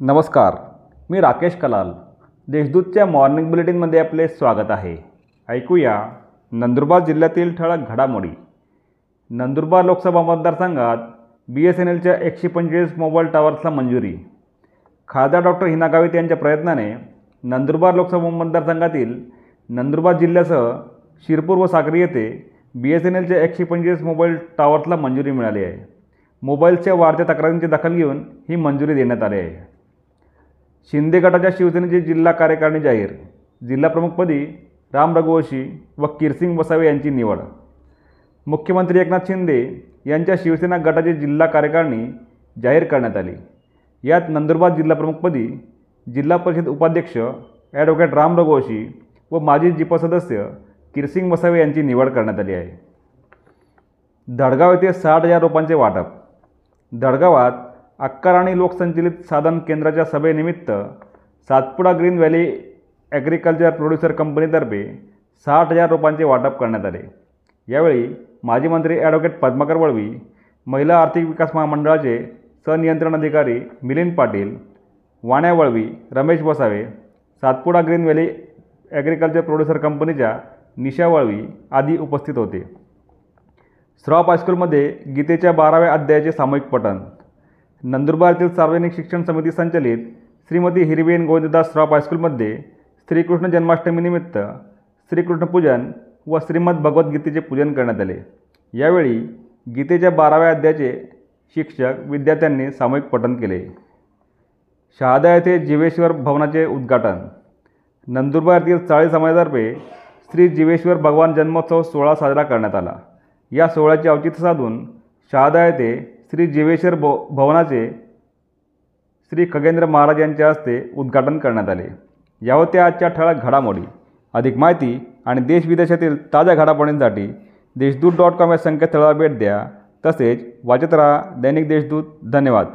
नमस्कार मी राकेश कलाल. देशदूतच्या मॉर्निंग बुलेटिनमध्ये आपले स्वागत आहे. ऐकूया नंदुरबार जिल्ह्यातील ठळक घडामोडी. नंदुरबार लोकसभा मतदारसंघात बी एस एन एलच्या एकशे पंचवीस मोबाईल टॉवर्सला मंजुरी. खासदार डॉक्टर हिना गावित यांच्या प्रयत्नाने नंदुरबार लोकसभा मतदारसंघातील नंदुरबार जिल्ह्यासह शिरपूर व साक्री येथे बी एस एन एलच्या एकशे पंचेचाळीस मोबाईल टॉवर्सला मंजुरी मिळाली आहे. मोबाईलच्या वाढत्या तक्रारींची दखल घेऊन ही मंजुरी देण्यात आली आहे. शिंदे गटाच्या शिवसेनेचे जिल्हा कार्यकारिणी जाहीर. जिल्हाप्रमुखपदी राम रघुवंशी व किरसिंग वसावे यांची निवड. मुख्यमंत्री एकनाथ शिंदे यांच्या शिवसेना गटाची जिल्हा कार्यकारिणी जाहीर करण्यात आली. यात नंदुरबार जिल्हाप्रमुखपदी जिल्हा परिषद उपाध्यक्ष ॲडव्होकेट राम रघुवंशी व माजी जिप सदस्य किरसिंग वसावे यांची निवड करण्यात आली आहे. धडगाव येथे साठ हजार रोपांचे वाटप. धडगावात अक्काराणी लोकसंचलित साधन केंद्राच्या सभेनिमित्त Satpuda green valley agriculture producer कंपनीतर्फे साठ हजार रोपांचे वाटप करण्यात आले. यावेळी माजी मंत्री ॲडव्होकेट पद्माकर वळवी महिला आर्थिक विकास महामंडळाचे सनियंत्रण अधिकारी Milind Patil Vanya Valvi Ramesh Basave Satpuda green valley agriculture producer कंपनीच्या निशा वळवी आदी उपस्थित होते. श्रॉफ हायस्कूलमध्ये गीतेच्या बाराव्या अध्यायाचे सामूहिक पठण नंदुरबारतील सार्वजनिक शिक्षण समिती संचलित श्रीमती हिरवेन गोविंददास श्रॉफ हायस्कूलमध्ये श्रीकृष्ण जन्माष्टमीनिमित्त श्रीकृष्णपूजन व श्रीमद भगवद्गीतेचे पूजन करण्यात आले. यावेळी गीतेच्या बाराव्या अध्यायाचे शिक्षक विद्यार्थ्यांनी सामूहिक पठण केले. शहादा येथे जीवेश्वर भवनाचे उद्घाटन. नंदुरबार येथील चाळी समाजातर्फे श्री जीवेश्वर भगवान जन्मोत्सव सोहळा साजरा करण्यात आला. या सोहळ्याचे औचित्य साधून शहादा येथे श्री जीवेश्वर भव भवनाचे श्री खगेंद्र महाराज यांच्या हस्ते उद्घाटन करण्यात आले. या होत्या आजच्या ठळक घडामोडी अधिक माहिती आणि देशविदेशातील ताज्या घडामोडींसाठी देशदूत डॉट कॉम या संकेतस्थळाला भेट द्या. तसेच वाचत राहा दैनिक देशदूत. धन्यवाद.